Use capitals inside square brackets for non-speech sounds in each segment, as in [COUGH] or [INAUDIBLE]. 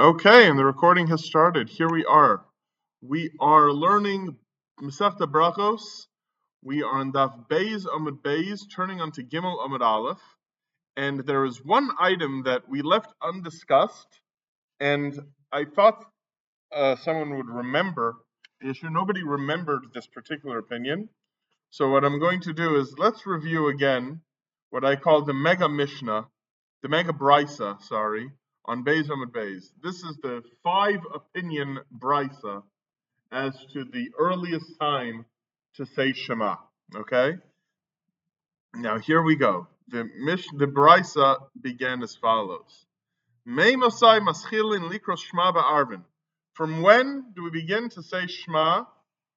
Okay, and the recording has started. Here we are. We are learning Masechta Brachos. We are on Daf Beis Amud Beis, turning onto Gimel Amud Aleph, and there is one item that we left undiscussed, and I thought uh, someone would remember the issue. Nobody remembered this particular opinion, so what I'm going to do is let's review again what I call the Mega Mishnah, the Mega Brisa, sorry on Beis Amud Beis. This is the five opinion brisa as to the earliest time to say Shema. Okay. Now here we go. The mish the brisa began as follows. May Masai Maschilin Likros Shema Ba'arvin. From when do we begin to say Shema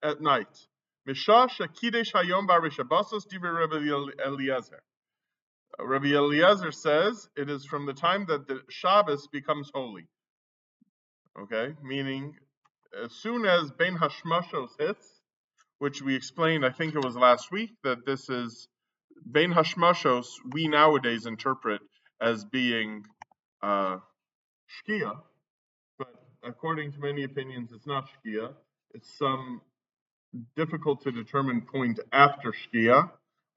at night? Misha Shakidesh Hayom Bar Rishabasos Divrei Eliezer. Rabbi Eliezer says it is from the time that the Shabbos becomes holy. Okay, meaning as soon as Ben Hashmashos hits, which we explained, I think it was last week, that this is Ben Hashmashos, we nowadays interpret as being uh, Shkia, but according to many opinions, it's not Shkia. It's some difficult to determine point after Shkia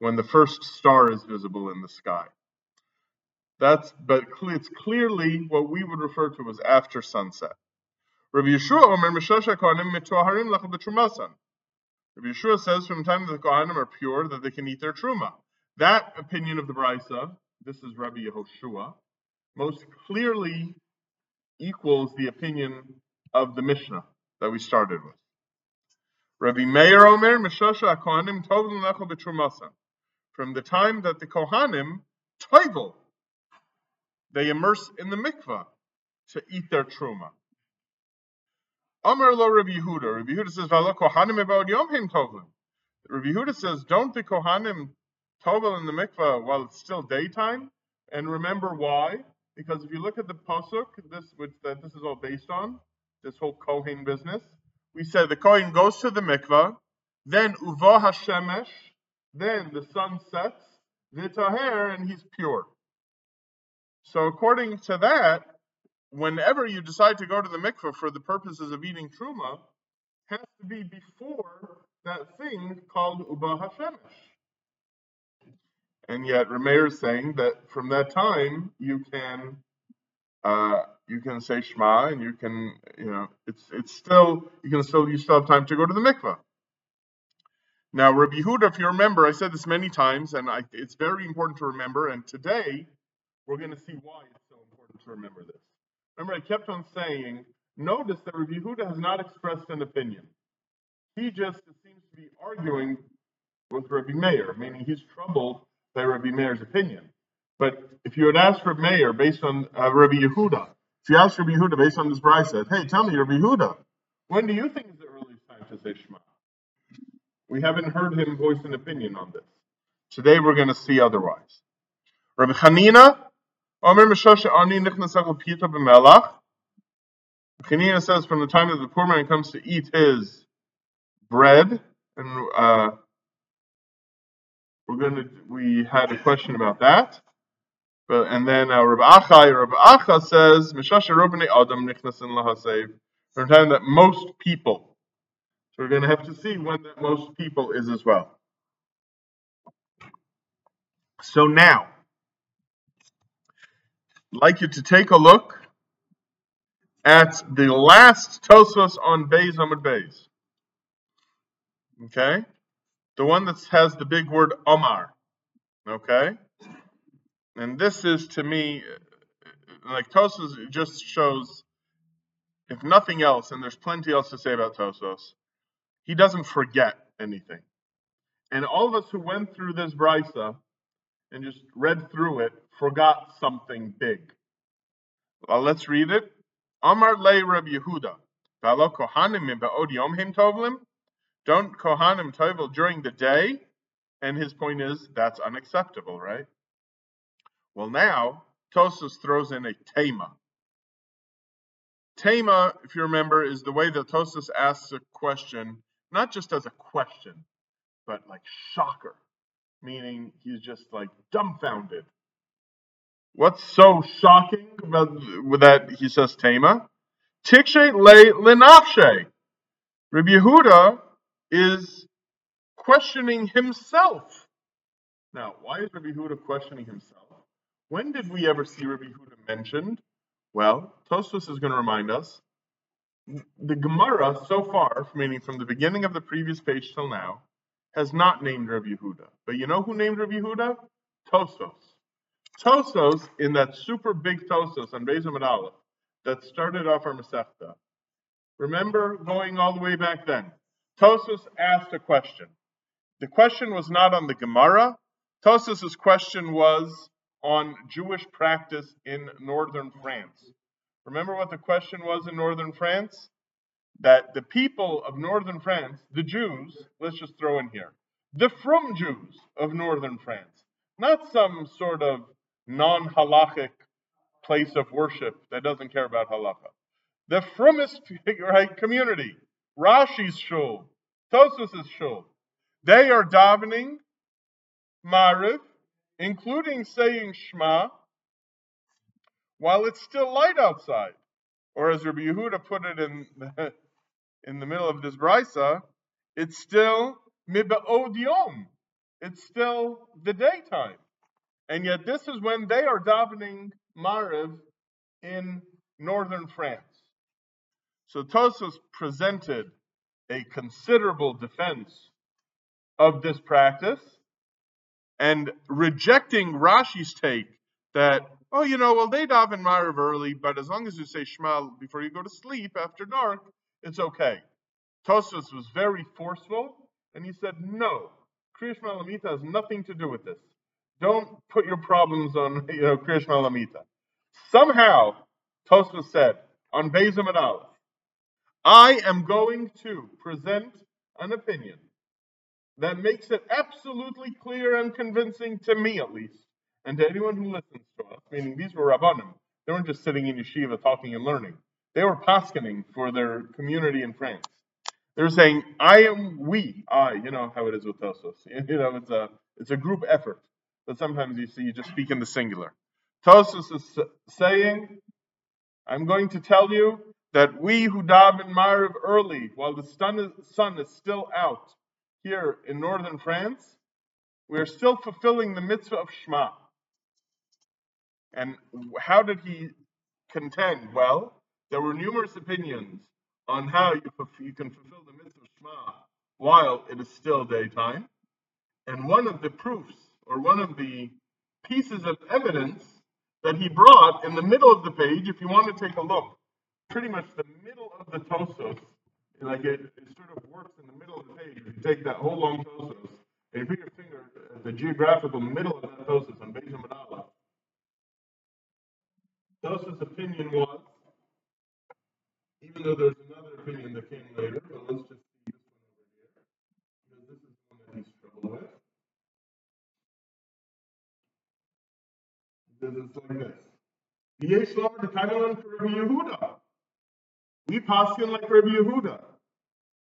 when the first star is visible in the sky. That's but it's clearly what we would refer to as after sunset. Rabbi Yeshua Omer Meshasha Kohanim B'Trumasan. Rabbi Yeshua says from the time that the Kohanim are pure that they can eat their truma. That opinion of the Brisa, this is Rabbi Yehoshua, most clearly equals the opinion of the Mishnah that we started with. Rabbi Meir Omer Meshasha Kohanim Tovim Lachal B'Trumasan from the time that the Kohanim toivel, they immerse in the mikvah to eat their truma. Amar lo Rabbi Yehuda. Rabbi Yehuda says, "V'alo Kohanim about Yom Heim tovlim." Rabbi Yehuda says, "Don't the Kohanim tovel in the mikvah while it's still daytime?" And remember why? Because if you look at the pasuk, this which that this is all based on, this whole Kohen business, we said the Kohen goes to the mikvah, then uva hashemesh, then the sun sets, v'taher, and he's pure. So according to that, whenever you decide to go to the mikveh for the purposes of eating truma, has to be before that thing called uba hashemesh. And yet Rameir is saying that from that time you can uh, you can say Shema and you can you know it's it's still you can still you still have time to go to the mikveh. Now, Rabbi Yehuda, if you remember, I said this many times, and I, it's very important to remember. And today, we're going to see why it's so important to remember this. Remember, I kept on saying, notice that Rabbi Yehuda has not expressed an opinion. He just seems to be arguing with Rabbi Meir, meaning he's troubled by Rabbi Meir's opinion. But if you had asked Rabbi Meir based on uh, Rabbi Yehuda, if you asked Rabbi Yehuda based on this brisa, hey, tell me, Rabbi Yehuda, when do you think is the earliest time to say Shema? We haven't heard him voice an opinion on this. Today we're going to see otherwise. Rabbi Chanina, Omer Meshosha Ani Pita b'melach. Chanina says from the time that the poor man comes to eat his bread, and uh, we're going to we had a question about that. But and then uh, Rabbi Achai, Rabbi Acha says Meshasha Adam Nichnasin Lahasev. From the time that most people so we're going to have to see when that most people is as well. So now, I'd like you to take a look at the last Tosfos on Beis Amud Beis. Okay? The one that has the big word Omar. Okay? And this is to me, like Tosfos just shows, if nothing else, and there's plenty else to say about Tosfos, he doesn't forget anything. And all of us who went through this brisa and just read through it forgot something big. Well, let's read it. Amar le Reb Yehuda. Valo kohanim ba'od yomhim tovlim. Don't kohanim tovel during the day. And his point is that's unacceptable, right? Well, now Tosfos throws in a tema. Tema, if you remember, is the way that Tosfos asks a question not just as a question, but like shocker, meaning he's just like dumbfounded. What's so shocking about that he says Tama? Tikshe le lenafshe. Rabbi Yehuda is questioning himself. Now, why is Rabbi Yehuda questioning himself? When did we ever see Rabbi Yehuda mentioned? Well, Tosfos is going to remind us. The Gemara so far, meaning from the beginning of the previous page till now, has not named Rabbi Yehuda. But you know who named Rabbi Yehuda? Tosfos. Tosfos, in that super big Tosfos on Beis Aleph that started off our Masechta, remember going all the way back then, Tosfos asked a question. The question was not on the Gemara. Tosfos' question was on Jewish practice in northern France. Remember what the question was in northern France? That the people of northern France, the Jews, let's just throw in here, the from Jews of northern France, not some sort of non halachic place of worship that doesn't care about halacha. The fromest [LAUGHS] right, community, Rashi's shul, Tosfos' shul, they are davening Mariv including saying Shema, while it's still light outside. Or as Rabbi Yehuda put it in the, [LAUGHS] in the middle of this brisa, it's still yom. It's still the daytime. And yet this is when they are davening Mariv in northern France. So Tosfos presented a considerable defense of this practice and rejecting Rashi's take that, oh, you know, well, they daven Mariv early, but as long as you say Shema before you go to sleep after dark, it's okay. Tosfos was very forceful, and he said, no, Kriyash Malamita has nothing to do with this. Don't put your problems on, [LAUGHS] you know, Kriyash Malamita. Somehow, Tosfos said, on Bezim Aleph, I am going to present an opinion that makes it absolutely clear and convincing to me at least, and to anyone who listens to us, meaning these were Rabbanim. They weren't just sitting in yeshiva talking and learning. They were paskening for their community in France. They were saying, I am we, I, you know how it is with Tosfos. [LAUGHS] You know, it's a it's a group effort. But sometimes you see you just speak in the singular. Tosfos is saying, I'm going to tell you that we who daven Mariv early, while the sun is, sun is still out, here in northern France, we are still fulfilling the mitzvah of Shema. And how did he contend? Well, there were numerous opinions on how you, you can fulfill the mitzvah Shema while it is still daytime. And one of the proofs, or one of the pieces of evidence that he brought in the middle of the page, if you want to take a look, pretty much the middle of the Tosfos, like it, it sort of works in the middle of the page. If you take that whole long Tosfos and you put your finger at the geographical middle of that Tosfos on Beis Manala, Tosfos' opinion was, even though there's another opinion that came later, but let's just see this one over here, because this is the one that he's troubled with. Is like this. Rabbi Yehuda. We paskin like Rabbi Yehuda.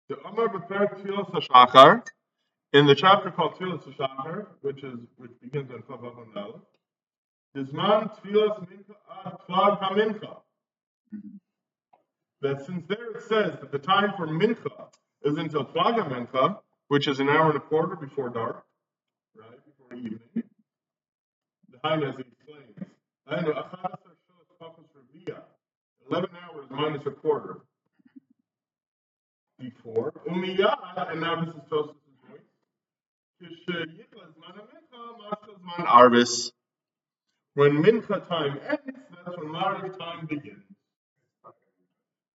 The Amar Beperek Tfilas HaShachar, in the chapter called Tfilas HaShachar, which is which begins on Chavav Dizman Tfilas Mincha uh, Ad Plag HaMincha. That since there it says that the time for Mincha is until Plag HaMincha, which is an hour and a quarter before dark, right, before evening, the Hainaz explains, 11 hours minus a quarter before. Umiyad, and now this is Tosfos' voice. Arvis. When mincha time ends, that's when Mariv time begins.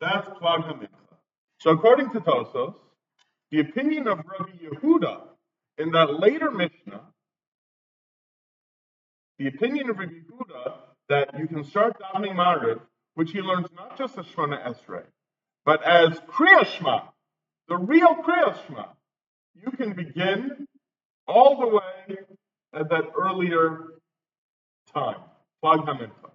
That's Plag HaMincha. So according to Tosfos, the opinion of Rabbi Yehuda in that later Mishnah, the opinion of Rabbi Yehuda that you can start davening Mariv, which he learns not just as Shemona Esrei, but as Kriyashma, the real Kriyashma, you can begin all the way at that earlier time. Plag HaMincha.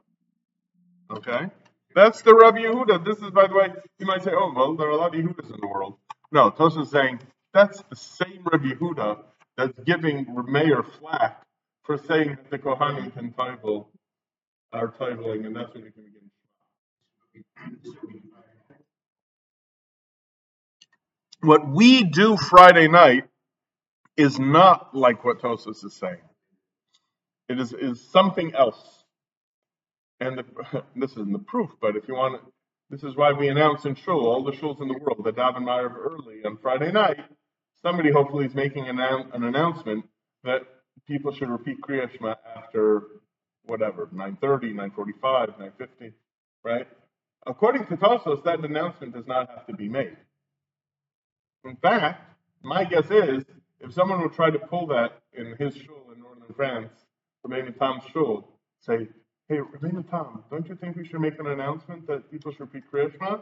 Okay? That's the Rabbi Yehuda. This is, by the way, you might say, oh, well, there are a lot of Yehudas in the world. No, Tosfos is saying that's the same Rabbi Yehuda that's giving Mayor flack for saying that the Kohanim can title, are titling, and that's what you can begin. What we do Friday night is not like what Tosfos is saying. It is, is something else. And the, [LAUGHS] this isn't the proof, but if you want, this is why we announce in shul, all the shuls in the world, that daven Ma'ariv early on Friday night. Somebody hopefully is making an, an announcement that people should repeat Kriya Shema after whatever, 9.30, 9.45, 9.50, right? According to Tosfos, that announcement does not have to be made. In fact, my guess is if someone would try to pull that in his shul in northern France, Rabbeinu Tam's shul, say, hey, Rabbeinu Tam, don't you think we should make an announcement that people should repeat Krishma?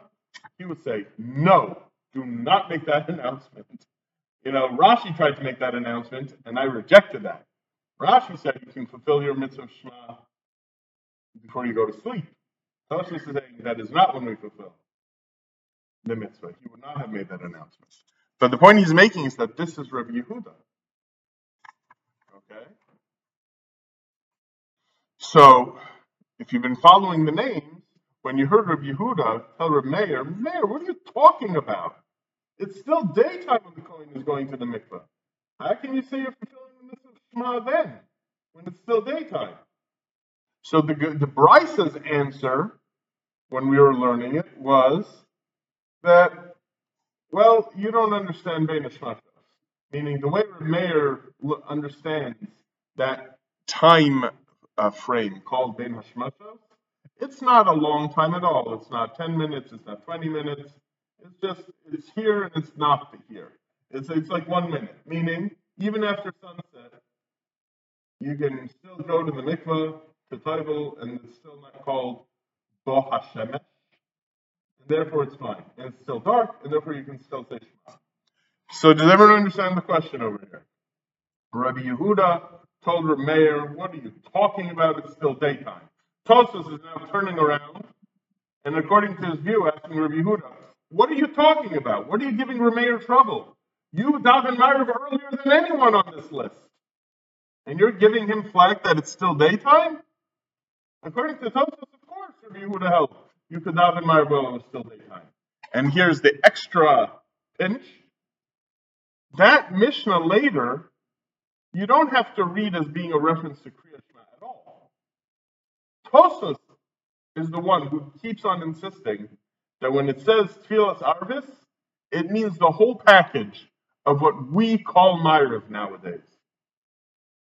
He would say, no, do not make that [LAUGHS] announcement. You know, Rashi tried to make that announcement, and I rejected that. Rashi said you can fulfill your mitzvah Shema before you go to sleep. Tosfos is saying that is not when we fulfill the mitzvah. He would not have made that announcement. But the point he's making is that this is Rabbi Yehuda. Okay? So, if you've been following the names, when you heard Rabbi Yehuda tell Rabbi Meir, Meir, what are you talking about? It's still daytime when the Kohen is going to the mikveh. How can you say you're fulfilling the mitzvah Shema then, when it's still daytime? So the the Brisa's answer, when we were learning it, was that well, you don't understand Bein meaning the way Meir understands that time uh, frame called Bein Hashmashos, it's not a long time at all. It's not 10 minutes, it's not 20 minutes. It's just, it's here and it's not here. It's, it's like one minute, meaning even after sunset, you can still go to the mikveh, to Taivel, and it's still not called Bo Hashemesh therefore it's fine. And it's still dark, and therefore you can still say Shema. So does everyone understand the question over here? Rabbi Yehuda told Rabbi Meir, what are you talking about? It's still daytime. Tosfos is now turning around, and according to his view, asking Rabbi Yehuda, what are you talking about? What are you giving Rabbi trouble? You daven Ma'ariv earlier than anyone on this list. And you're giving him flack that it's still daytime? According to Tosfos, of course, Rabbi Yehuda held you could daven Maribel and still daytime. And here's the extra pinch. That Mishnah later, you don't have to read as being a reference to Kriya Shema at all. Tosfos is the one who keeps on insisting that when it says Tfilas Arvis, it means the whole package of what we call Ma'ariv nowadays.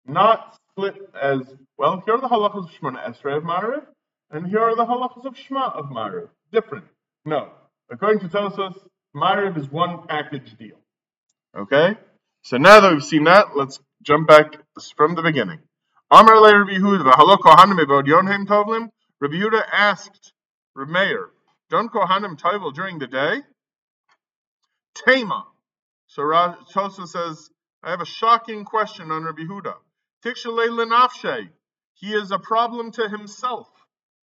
Not split as, well, here are the halachas of Shemona Esrei of Ma'ariv, and here are the halachas of Shema of Mariv. Different. No. According to Tosfos, Mariv is one package deal. Okay? So now that we've seen that, let's jump back from the beginning. Amar le Rabbi Yehuda, v'halo kohanim ebod yonhem tovlim. Rabbi Yehuda asked Rabbi Meir, don't kohanim tovel during the day? Tema. So Tosfos says, I have a shocking question on Rabbi Yehuda. Tikshalei lenafshe. He is a problem to himself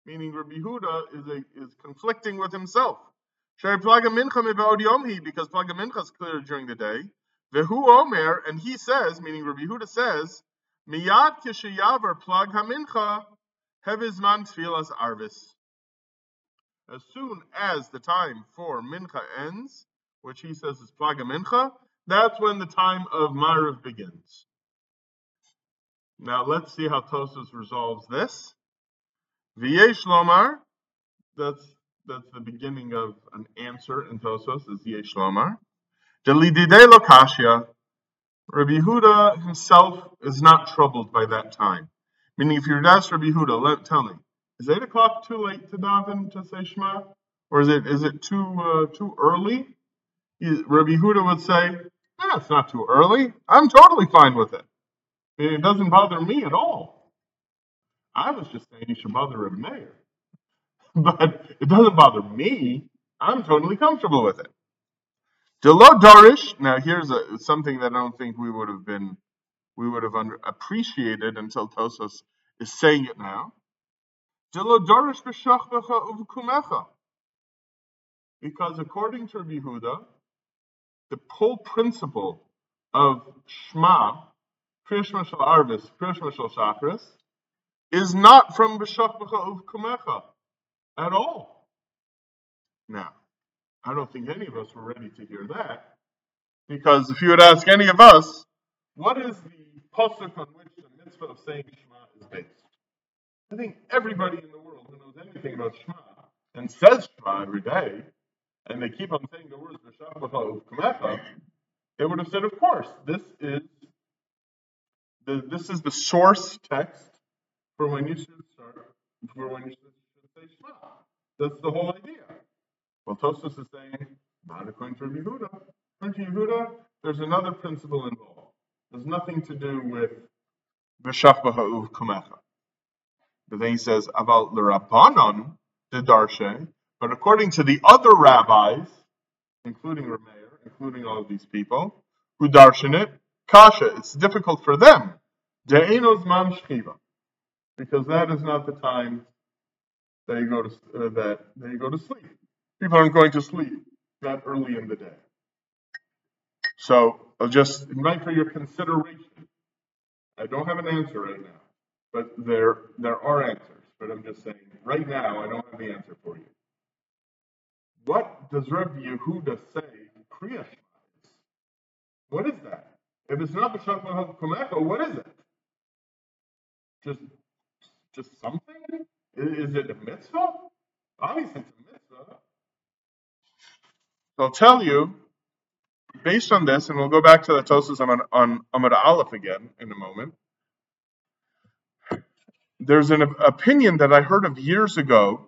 meaning Rabbi Huda is, a, is conflicting with himself. Because Plaga Mincha is clear during the day. Vehu Omer, and he says, meaning Rabbi Huda says, Miyad kishayavar plag hamincha hevizman tfilas arvis. As soon as the time for mincha ends, which he says is plaga mincha, that's when the time of Mariv begins. Now let's see how Tosfos resolves this. V'yesh lomar, that's that's the beginning of an answer in Tosfos, is Yesh lomar. Delidide lokashia, Rabbi Huda himself is not troubled by that time. Meaning, if you'd ask Rabbi Huda, let tell me, is eight o'clock too late to daven to say Shema, or is it is it too uh, too early? Rabbi Huda would say, ah, it's not too early. I'm totally fine with it. It doesn't bother me at all. I was just saying you should bother a mayor. [LAUGHS] But it doesn't bother me. I'm totally comfortable with it. Delo Darish. Now here's a, something that I don't think we would have been we would have under, appreciated until Tosfos is saying it now. Delo Darish b'shachvecha uvkumecha. Because according to Rabbi the whole principle of Shema, Krishma Shal Arvis, Krishma Shal Shachris, is not from B'shachbacha of Kumecha at all. Now, I don't think any of us were ready to hear that. Because if you would ask any of us, what is the pasuk on which the mitzvah of saying Shema is based? I think everybody in the world who knows anything about Shema and says Shema every day, and they keep on saying the words Kamecha, they would have said, of course, this is the this is the source text for when you should start for when you should say Shema. That's the whole idea. Well, Tosfos is saying, not according to Yehuda. According to Yehuda, there's another principle involved. There's nothing to do with V'shach b'ha'uv kumecha. But then he says, about the Rabbanon, the Darshe, but according to the other rabbis, including Rameir, including all of these people, who darshan it, kasha, it's difficult for them. De'enos man shchiva. Because that is not the time that you go to uh, that, that you go to sleep. People aren't going to sleep that early in the day. So I'll just invite for your consideration. I don't have an answer right now, but there there are answers. But I'm just saying, right now, I don't have the answer for you. What does Rabbi Yehuda say Kriya is? What is that? If it's not the Shachma Kumecha, what is it? Just just something? Is it a mitzvah? Obviously, it's. I'll tell you, based on this, and we'll go back to the Tosfos on, on Amud Aleph again in a moment. There's an opinion that I heard of years ago,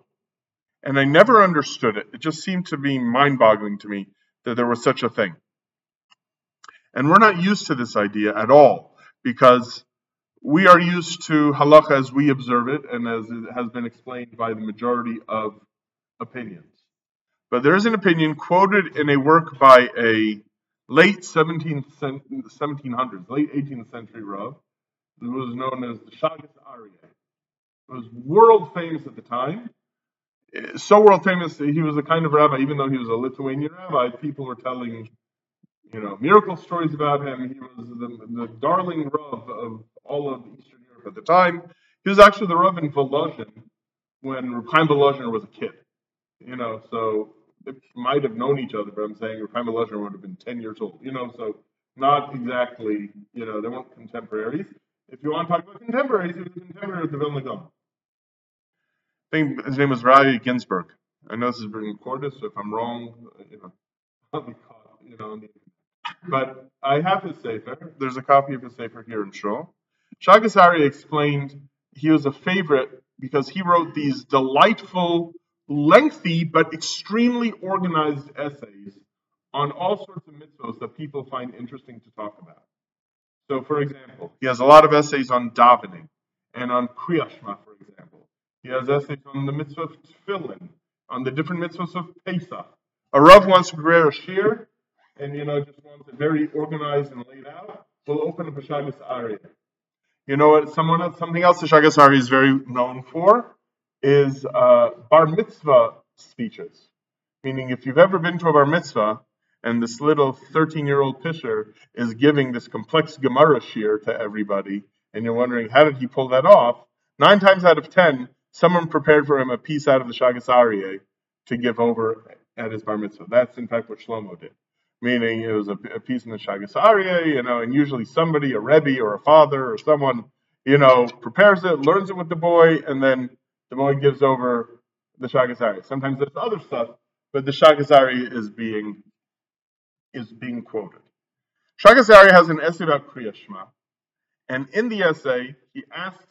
and I never understood it. It just seemed to be mind boggling to me that there was such a thing. And we're not used to this idea at all because we are used to halacha as we observe it and as it has been explained by the majority of opinions. But there is an opinion quoted in a work by a late 17th, 1700s, late 18th century Rav, who was known as the Shagas Aryeh. It was world famous at the time. Eh, so world famous, that he was a kind of rabbi, even though he was a Lithuanian rabbi, people were telling, you know, miracle stories about him. He was the, the darling Rav of all of Eastern Europe at the time. He was actually the Rav in Volozhin when Reb Chaim Volozhin was a kid. You know, so might have known each other, but I'm saying Chaim Volozhin would have been 10 years old. You know, so not exactly, you know, they weren't contemporaries. If you want to talk about contemporaries, he was a contemporary of the Vilna Gaon. I think his name was Riley Ginsburg. I know this is being recorded, so if I'm wrong, you know, I'll be caught, you know. But I have his sefer. There's a copy of his sefer here in Shul. Shagasari explained he was a favorite because he wrote these delightful, lengthy, but extremely organized essays on all sorts of mitzvahs that people find interesting to talk about. So, for example, he has a lot of essays on davening and on kriyashma, for example. He has essays on the mitzvah of tefillin, on the different mitzvahs of Pesach. A Rav wants to prepare a shir, and you know, just wants it very organized and laid out. We'll open up a Shagas Aryeh. You know what? Someone else, something else the Shagas Aryeh is very known for is uh, bar mitzvah speeches. Meaning, if you've ever been to a bar mitzvah and this little 13-year-old pisher is giving this complex Gemara shir to everybody, and you're wondering how did he pull that off? Nine times out of ten, someone prepared for him a piece out of the Shagas Aryeh to give over at his bar mitzvah. That's in fact what Shlomo did meaning it was a, a piece in the Shagas Aryeh, you know, and usually somebody, a Rebbe or a father or someone, you know, prepares it, learns it with the boy, and then the boy gives over the Shagas Aryeh. Sometimes there's other stuff, but the Shagas Aryeh is being is being quoted. Shagas Aryeh has an essay about Kriya Shema, and in the essay, he asks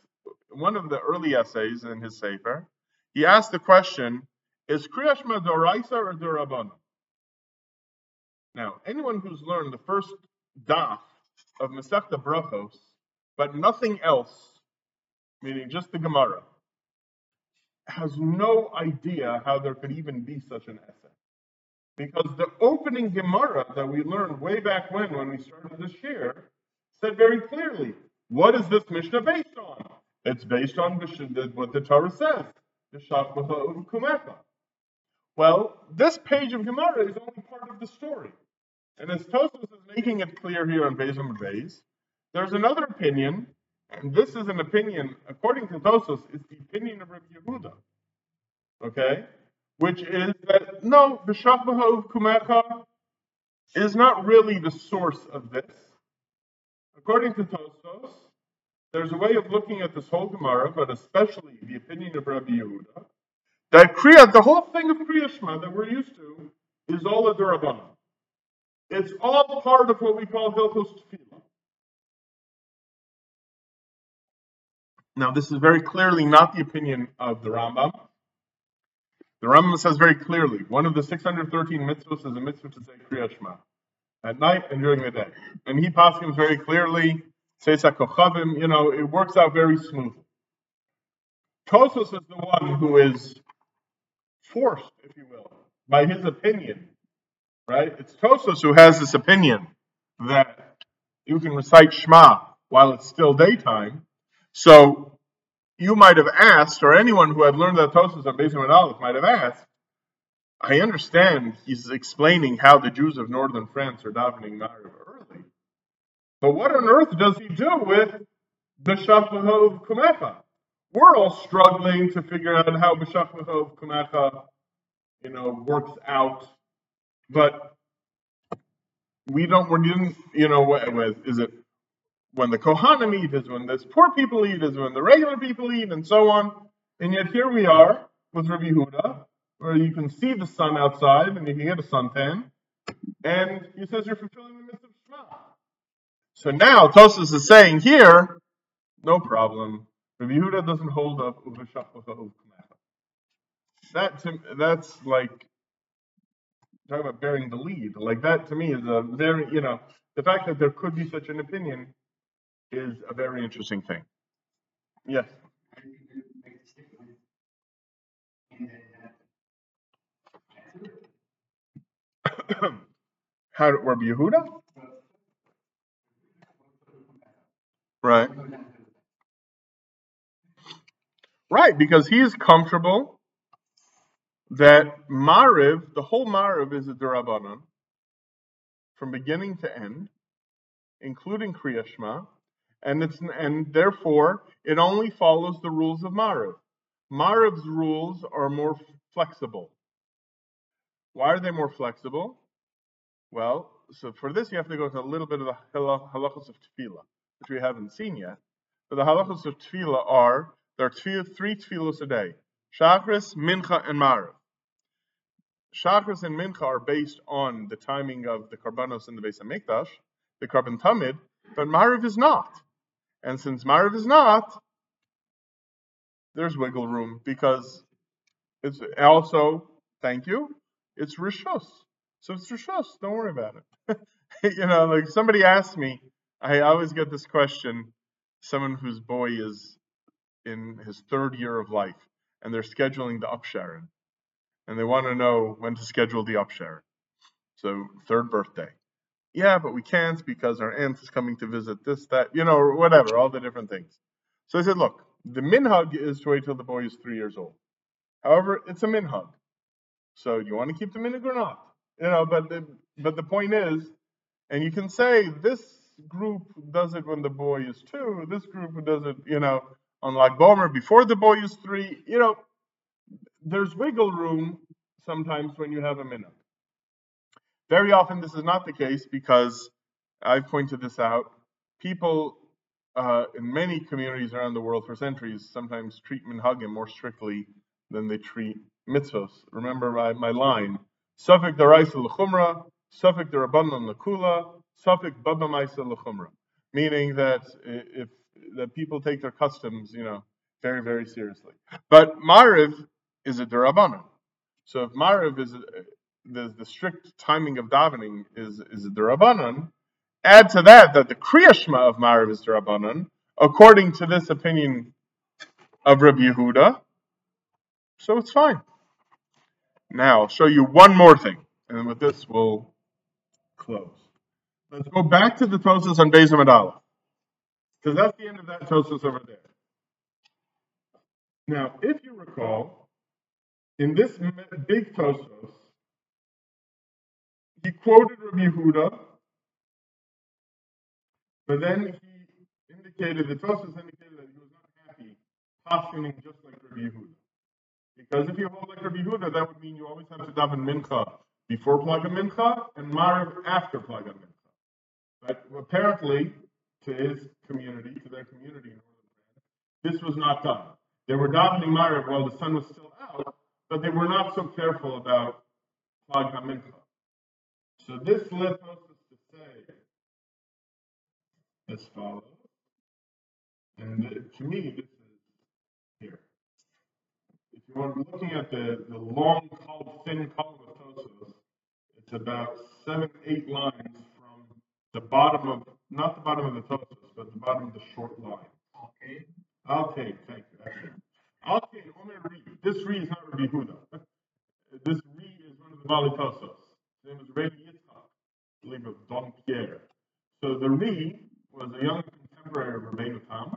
one of the early essays in his Sefer, he asked the question, is Kriya Shema Doraisa or Dorabana? Now, anyone who's learned the first daf of Masechta Brachos, but nothing else, meaning just the Gemara, has no idea how there could even be such an essay. Because the opening Gemara that we learned way back when, when we started this year, said very clearly, what is this Mishnah based on? It's based on what the Torah says, the Shachmacha Kumecha. Well, this page of Gemara is only part of the story. And as Tosfos is making it clear here on and Beis, there's another opinion, and this is an opinion, according to Tosfos, is the opinion of Rabbi Yehuda. Okay? Which is that, no, B'shachbaha kumecha, is not really the source of this. According to Tosfos, there's a way of looking at this whole Gemara, but especially the opinion of Rabbi Yehuda, that Kriya, the whole thing of Kriya that we're used to, is all a Durabana. It's all part of what we call Hilchos Tefillah. Now, this is very clearly not the opinion of the Rambam. The Rambam says very clearly, one of the 613 mitzvahs is a mitzvah to say Kriya Shema at night and during the day. And he passes very clearly, says Kochavim, you know, it works out very smoothly. Tosfos is the one who is forced, if you will, by his opinion, right? It's Tosfos who has this opinion that you can recite Shema while it's still daytime. So you might have asked, or anyone who had learned that Tosfos on Beis Aleph might have asked, I understand he's explaining how the Jews of northern France are davening Mariv early. But what on earth does he do with B'Shachahov Kumecha? We're all struggling to figure out how B'Shachahov Kumecha, you know, works out. But we don't, we didn't, you know, is it when the Kohanim eat, is when the poor people eat, is when the regular people eat, and so on. And yet here we are with Rabbi Huda, where you can see the sun outside and you can get a suntan, and he says you're fulfilling the mitzvah of Shema. So now Tosfos is saying here, no problem. Rabbi Yehuda doesn't hold up that to, that's like talking about bearing the lead. Like that to me is a very you know the fact that there could be such an opinion is a very interesting thing. Yes. [COUGHS] How Rabbi Yehuda? Right. Right, because he is comfortable that Mariv, the whole Mariv is a Durabanan, from beginning to end, including Kriyashma, and it's and therefore it only follows the rules of Mariv. Mariv's rules are more flexible. Why are they more flexible? Well, so for this you have to go to a little bit of the halachos of tefillah, which we haven't seen yet. But the halachos of tefillah are there are three tefillos a day: shachris, mincha, and mariv. Shachris and mincha are based on the timing of the karbanos in the Beis Hamikdash, the karban tamid, but mariv is not. And since mariv is not, there's wiggle room because it's also thank you it's rishos. So it's rishos. Don't worry about it. [LAUGHS] you know, like somebody asked me, I always get this question. Someone whose boy is in his third year of life, and they're scheduling the upsharon, and they want to know when to schedule the upsharon. So third birthday. Yeah, but we can't because our aunt is coming to visit this, that, you know, whatever, all the different things. So I said, look, the minhag is to wait till the boy is three years old. However, it's a minhag. So you want to keep the minhag or not? You know, but the, but the point is, and you can say this group does it when the boy is two, this group does it, you know, on Lag Bomer before the boy is three. You know, there's wiggle room sometimes when you have a minhag. Very often this is not the case because I've pointed this out. People uh, in many communities around the world for centuries sometimes treat minhagim more strictly than they treat mitzvahs. Remember my, my line. Safek deraisa l'chumra, Safek derabanan l'kula, Safek babamaisa l'chumra. Meaning that if that people take their customs, you know, very, very seriously. But Mariv is a derabanan. So if Mariv is a, the, the strict timing of davening is, is derabanan, add to that that the kriyashma of Mariv is derabanan, according to this opinion of Rabbi Yehuda, so it's fine. Now, I'll show you one more thing, and with this, we'll close. Let's go back to the Tosfos on Beis Aleph, because that's the end of that Tosfos over there. Now, if you recall, in this big Tosfos, he quoted Rabbi Yehuda, but then he indicated, the Tosfos indicated that he was not happy posturing just like Rabbi Yehuda. Because if you hold like Rabbi Yehuda, that would mean you always have to daven mincha before Plaga Mincha and Mariv after Plaga Mincha. But apparently, to his community, to their community in Northern this was not done. They were davening Mariv while the sun was still out, but they were not so careful about Plaga Mincha. So this led us to say as follows. And to me, this is here. If you are looking at the, the long, thin column of Tosfos, it's about seven, eight lines from the bottom of, not the bottom of the Tosfos, but the bottom of the short line. Okay. Okay, thank you. Okay, Omer Re. This Re is not Rabbi Huda. [LAUGHS] This Re is one of the Bali Tosfos. His name is Rabbi believe Don Pierre. So the Re was a young contemporary of Rabbeinu Tam.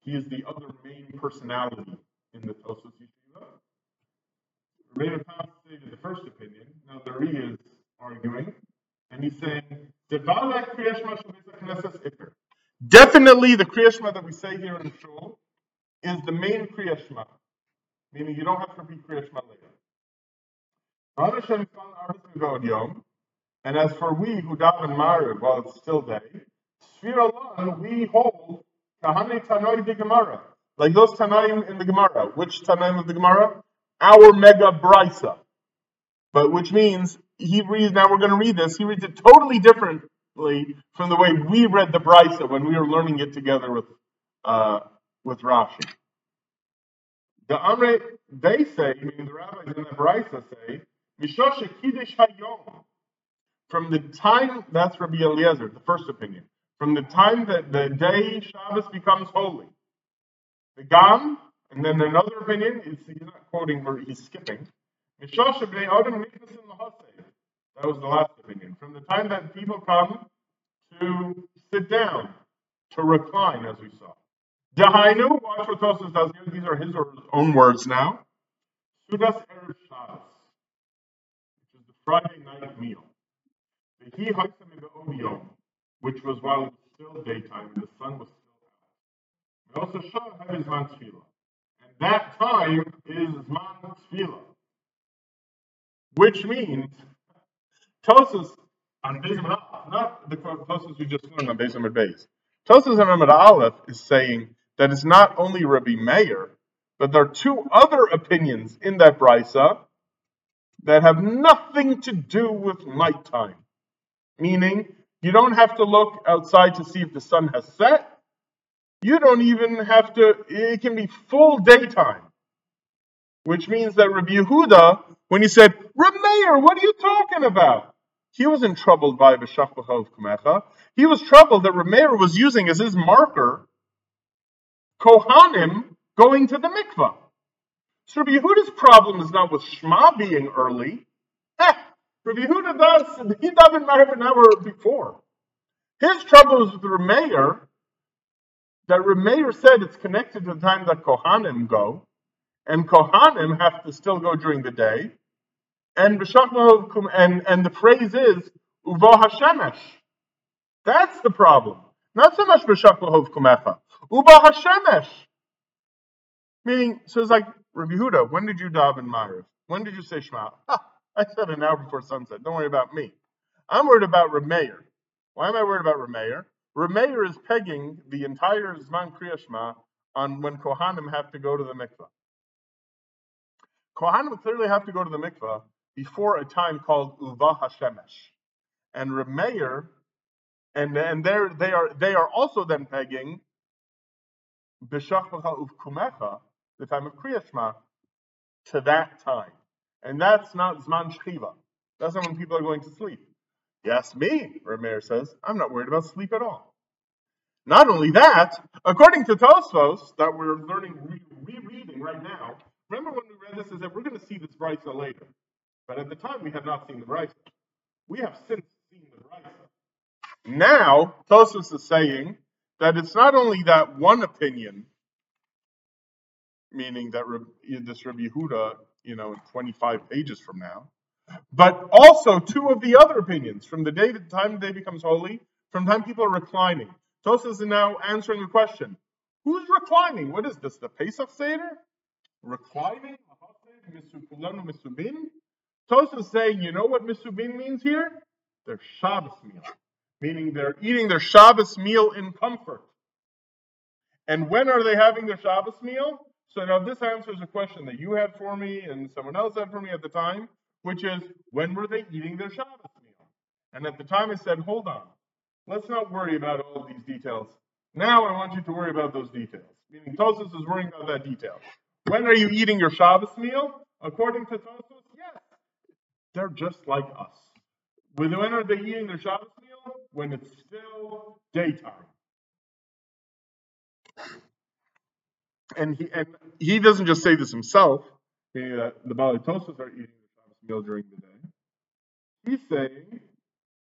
He is the other main personality in the Tosfos Yeshiva. Rabbeinu Tam stated the first opinion. Now the Ri is arguing, and he's saying, Definitely the Kriyashma that we say here in the Shul is the main Kriyashma, meaning you don't have to repeat Kriyashma later. And as for we who daven Mariv while it's still day, Sfira we hold Kahane Tanoi de Gemara. Like those Tanaim in the Gemara. Which Tanaim of the Gemara? Our mega brisa. But which means he reads, now we're going to read this, he reads it totally differently from the way we read the brisa when we were learning it together with uh, with Rashi. The Amre, they say, meaning the rabbis in the brisa say, Mishosha Kiddush Hayom. From the time, that's Rabbi Eliezer, the first opinion from the time that the day Shabbos becomes holy. The Gam, and then another opinion is he's not quoting he's skipping. That was the last opinion. From the time that people come to sit down, to recline, as we saw. Watch what does here. These are his own words now. Sudas Erev Shabbos, which is the Friday night meal. The He Haisam which was while it was still daytime and the sun was still out. We also show how is man tefillah. And that time is man tefillah. Which means Tosfos on Beis not the Tosfos we just learned on Beis Amid Beis. Tosfos on Amid Aleph is saying that it's not only Rabbi Meir, but there are two other opinions in that brisa that have nothing to do with nighttime. Meaning, you don't have to look outside to see if the sun has set. You don't even have to, it can be full daytime. Which means that Rabbi Yehuda, when he said, Rameir, what are you talking about? He wasn't troubled by B'shachbachov Kumecha. He was troubled that Rameir was using as his marker Kohanim going to the mikvah. So Rabbi Yehuda's problem is not with Shema being early. Rabbi Yehuda does, he doesn't an hour before. His trouble is with Rameir, that Rameir said it's connected to the time that Kohanim go, and Kohanim have to still go during the day, and and and the phrase is Uva Hashemesh. That's the problem. Not so much B'Shachlahov Kumecha. Uva Hashemesh. Meaning, so it's like, Rabbi Huda, when did you daven Ma'ariv? When did you say Shema? I said an hour before sunset. Don't worry about me. I'm worried about Rameir. Why am I worried about Rameir? Rameir is pegging the entire Zman Kriyashma on when Kohanim have to go to the mikvah. Kohanim clearly have to go to the mikvah before a time called Uva Hashemesh. And Rameir, and and they are they are also then pegging B'shachvacha Uvkumecha, the time of Kriyashma, to that time. And that's not Zman Shchiva. That's not when people are going to sleep. Yes, me, Rameir says. I'm not worried about sleep at all. Not only that, according to Tosfos, that we're learning, re- rereading right now, remember when we read this, is that we're going to see this brisa later. But at the time, we had not seen the brisa. We have since seen the brisa. Now, Tosfos is saying that it's not only that one opinion, meaning that this Rabbi Yehuda you know, 25 pages from now. But also two of the other opinions from the day the time the day becomes holy, from time people are reclining. Tosfos is now answering the question: Who's reclining? What is this? The Pesach Seder? Reclining? Tosfos is saying, you know what Misubin means here? Their Shabbos meal, meaning they're eating their Shabbos meal in comfort. And when are they having their Shabbos meal? So now this answers a question that you had for me and someone else had for me at the time, which is when were they eating their Shabbos meal? And at the time I said, hold on, let's not worry about all of these details. Now I want you to worry about those details. Meaning Tosfos is worrying about that detail. When are you eating your Shabbos meal? According to Tosfos, yes, they're just like us. When are they eating their Shabbos meal? When it's still daytime. And he and he doesn't just say this himself. He, uh, the Baalei Tosfos are eating the Shabbos meal during the day. He's saying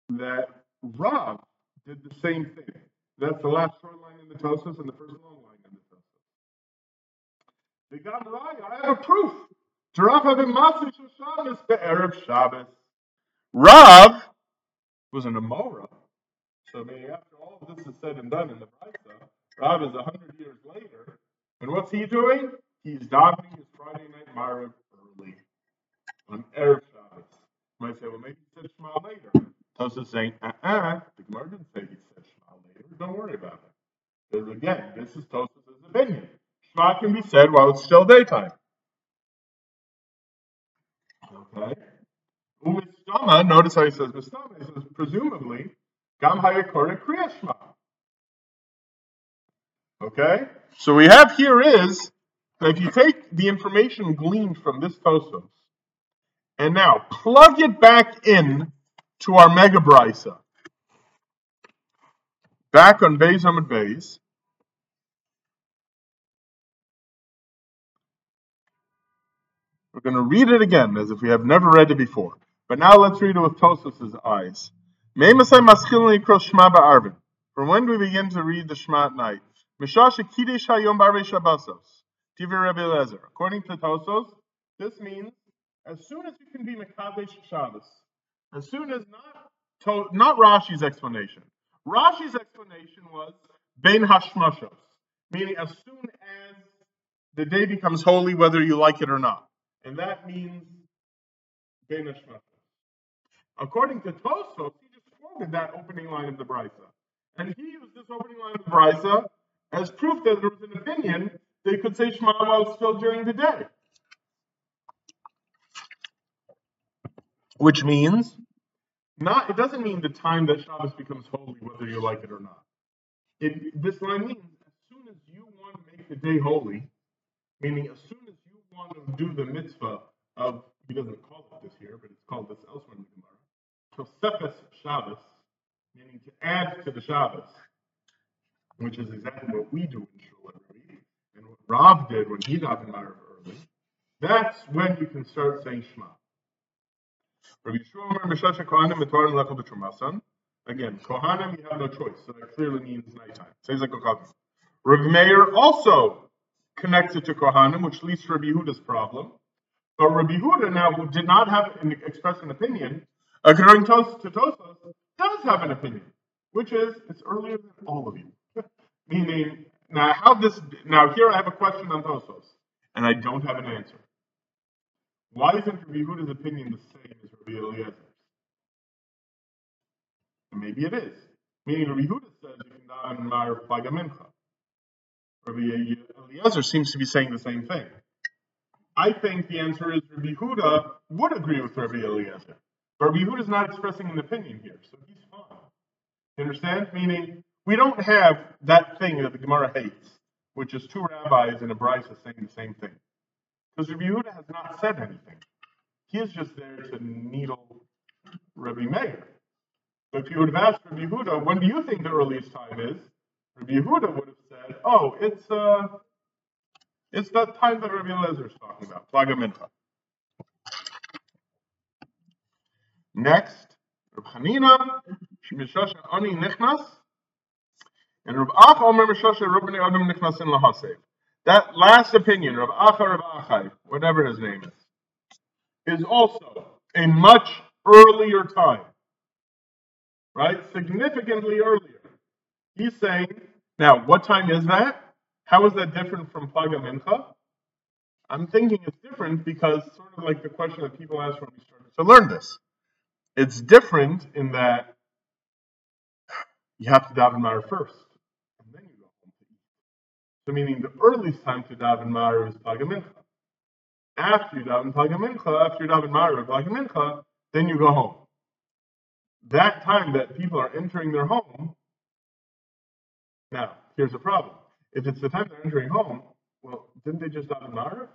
that Rav did the same thing. That's the last short line in the Tosfos and the first long line in the Tosfos. The Gamraya, I have a proof. Rav. Was an Amora. So maybe after all of this is said and done in the Brisa, Rav is a hundred years later, and what's he doing? He's davening his Friday night Maariv early on Erev Shabbos. You might say, well, maybe he said Shema later. Tosfos saying, uh-uh, the Gemara didn't say he said Shema later. Don't worry about it. Because again, this is Tosa's opinion. Shema can be said while it's still daytime. Okay. Umistama, notice how he says Mistama, he says presumably, Gam Hayakore Krishma. Okay? So we have here is that if you take the information gleaned from this Tosfos and now plug it back in to our Mega Brisa, back on Beis Amud Beis, we're going to read it again as if we have never read it before. But now let's read it with Tosfos's eyes. From when do we begin to read the Shema at night? Mishasha Kiddush Hayom. Divrei Rabbi. According to Tosfos, this means as soon as you can be Mekadesh Shabbos, as soon as not not Rashi's explanation. Rashi's explanation was Ben Hashmashos, meaning as soon as the day becomes holy, whether you like it or not, and that means Ben Hashmashos. According to Tosfos, he just quoted that opening line of the Brisa, and he used this opening line of the Brisa as proof that there was an opinion, they could say Shema while still during the day. Which means, not it doesn't mean the time that Shabbos becomes holy, whether you like it or not. It, this line means as soon as you want to make the day holy, meaning as soon as you want to do the mitzvah of, he doesn't call it this here, but it's called this elsewhere in the Gemara, Tosefes Shabbos, meaning to add to the Shabbos which is exactly what we do in Shul every and what Rav did when he got the Marav early, that's when you can start saying Shema. Again, Kohanim, you have no choice, so that clearly means nighttime. Says like Rav Meir also connects it to Kohanim, which leads to Rabbi Yehuda's problem. But Rabbi Yehuda now, who did not have an, express an opinion, according to Tosfos, does have an opinion, which is it's earlier than all of you. Meaning, now how this now here I have a question on Tosfos, and I don't have an answer. Why isn't Rabbi Yehuda's opinion the same as Rabbi Eliezer's? Maybe it is. Meaning Rabbi Yehuda says you can daven Mar Plag HaMincha. Rabbi Eliezer seems to be saying the same thing. I think the answer is Rabbi Yehuda would agree with Rabbi Eliezer. But Rabbi Yehuda is not expressing an opinion here, so he's fine. You understand? Meaning, we don't have that thing that the Gemara hates, which is two rabbis in a brisa saying the same thing. Because Rabbi Yehuda has not said anything. He is just there to needle Rabbi Meir. But if you would have asked Rabbi Yehuda, when do you think the earliest time is? Rabbi Yehuda would have said, oh, it's uh, it's that time that Rabbi Eliezer is talking about, Plaga. Next, Rabbi Hanina, Shemishasha Ani Nichnas, and Rav Acha Omer Meshoshe Rubni Adam Nichnasin Lahasev. That last opinion, Rav Acha Rav Achai, whatever his name is, is also a much earlier time. Right? Significantly earlier. He's saying, now, what time is that? How is that different from Plag HaMincha? I'm thinking it's different because sort of like the question that people ask when we started to learn this. It's different in that you have to daven Mara first, and then you go home to eat. So meaning the earliest time to daven Mara is Plag HaMincha. After you daven Plag HaMincha, after you daven Mara Plag HaMincha, then you go home. That time that people are entering their home, now here's the problem. If it's the time they're entering home, well, didn't they just daven Mara?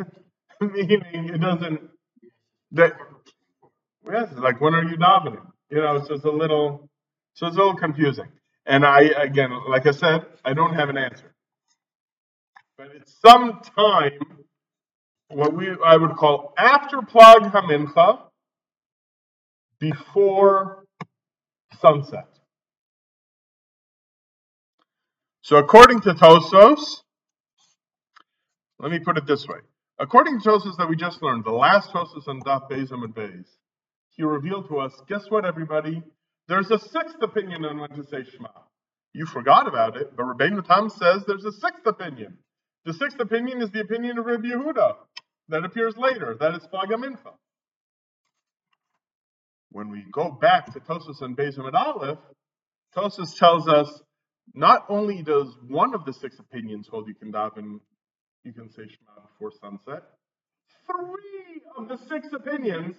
[LAUGHS] Meaning it doesn't that yes, like when are you davening? You know, so it's a little so it's a little confusing. And I again, like I said, I don't have an answer. But it's some time what we I would call after Plag HaMincha before sunset. So according to Tosfos, let me put it this way. According to Tosfos that we just learned, the last Tosfos on Daf Beis and Beis, he revealed to us, guess what, everybody? There's a sixth opinion on when to say Shema. You forgot about it, but Rabbeinu Tam says there's a sixth opinion. The sixth opinion is the opinion of Rabbi Yehuda that appears later. That is Plag HaMincha. When we go back to Tosfos and Beis and Aleph, Tosfos tells us not only does one of the six opinions hold you can daven you can say Shema before sunset. Three of the six opinions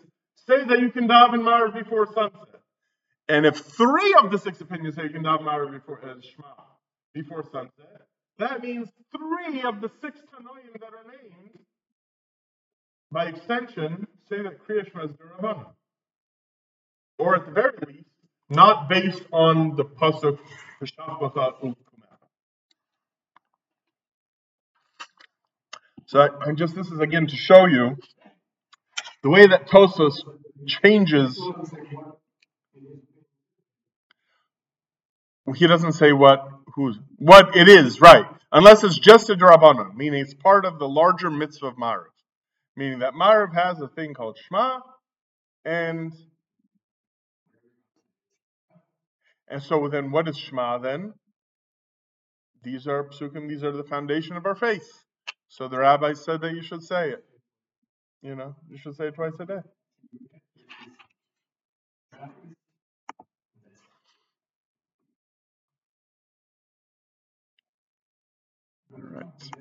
say that you can daven Marav before sunset. And if three of the six opinions say you can daven Marav before uh, Shema before sunset, that means three of the six Tanoim that are named, by extension, say that Krishma is Durabana. Or at the very least, not based on the pasuk B'Shachbata So I, I just this is again to show you the way that Tosfos changes. He doesn't say what who's what it is, right? Unless it's just a drabana, meaning it's part of the larger mitzvah of Marav. Meaning that Marav has a thing called Shema, and and so then what is Shema then? These are psukim, these are the foundation of our faith. So the rabbi said that you should say it. You know, you should say it twice a day. Right.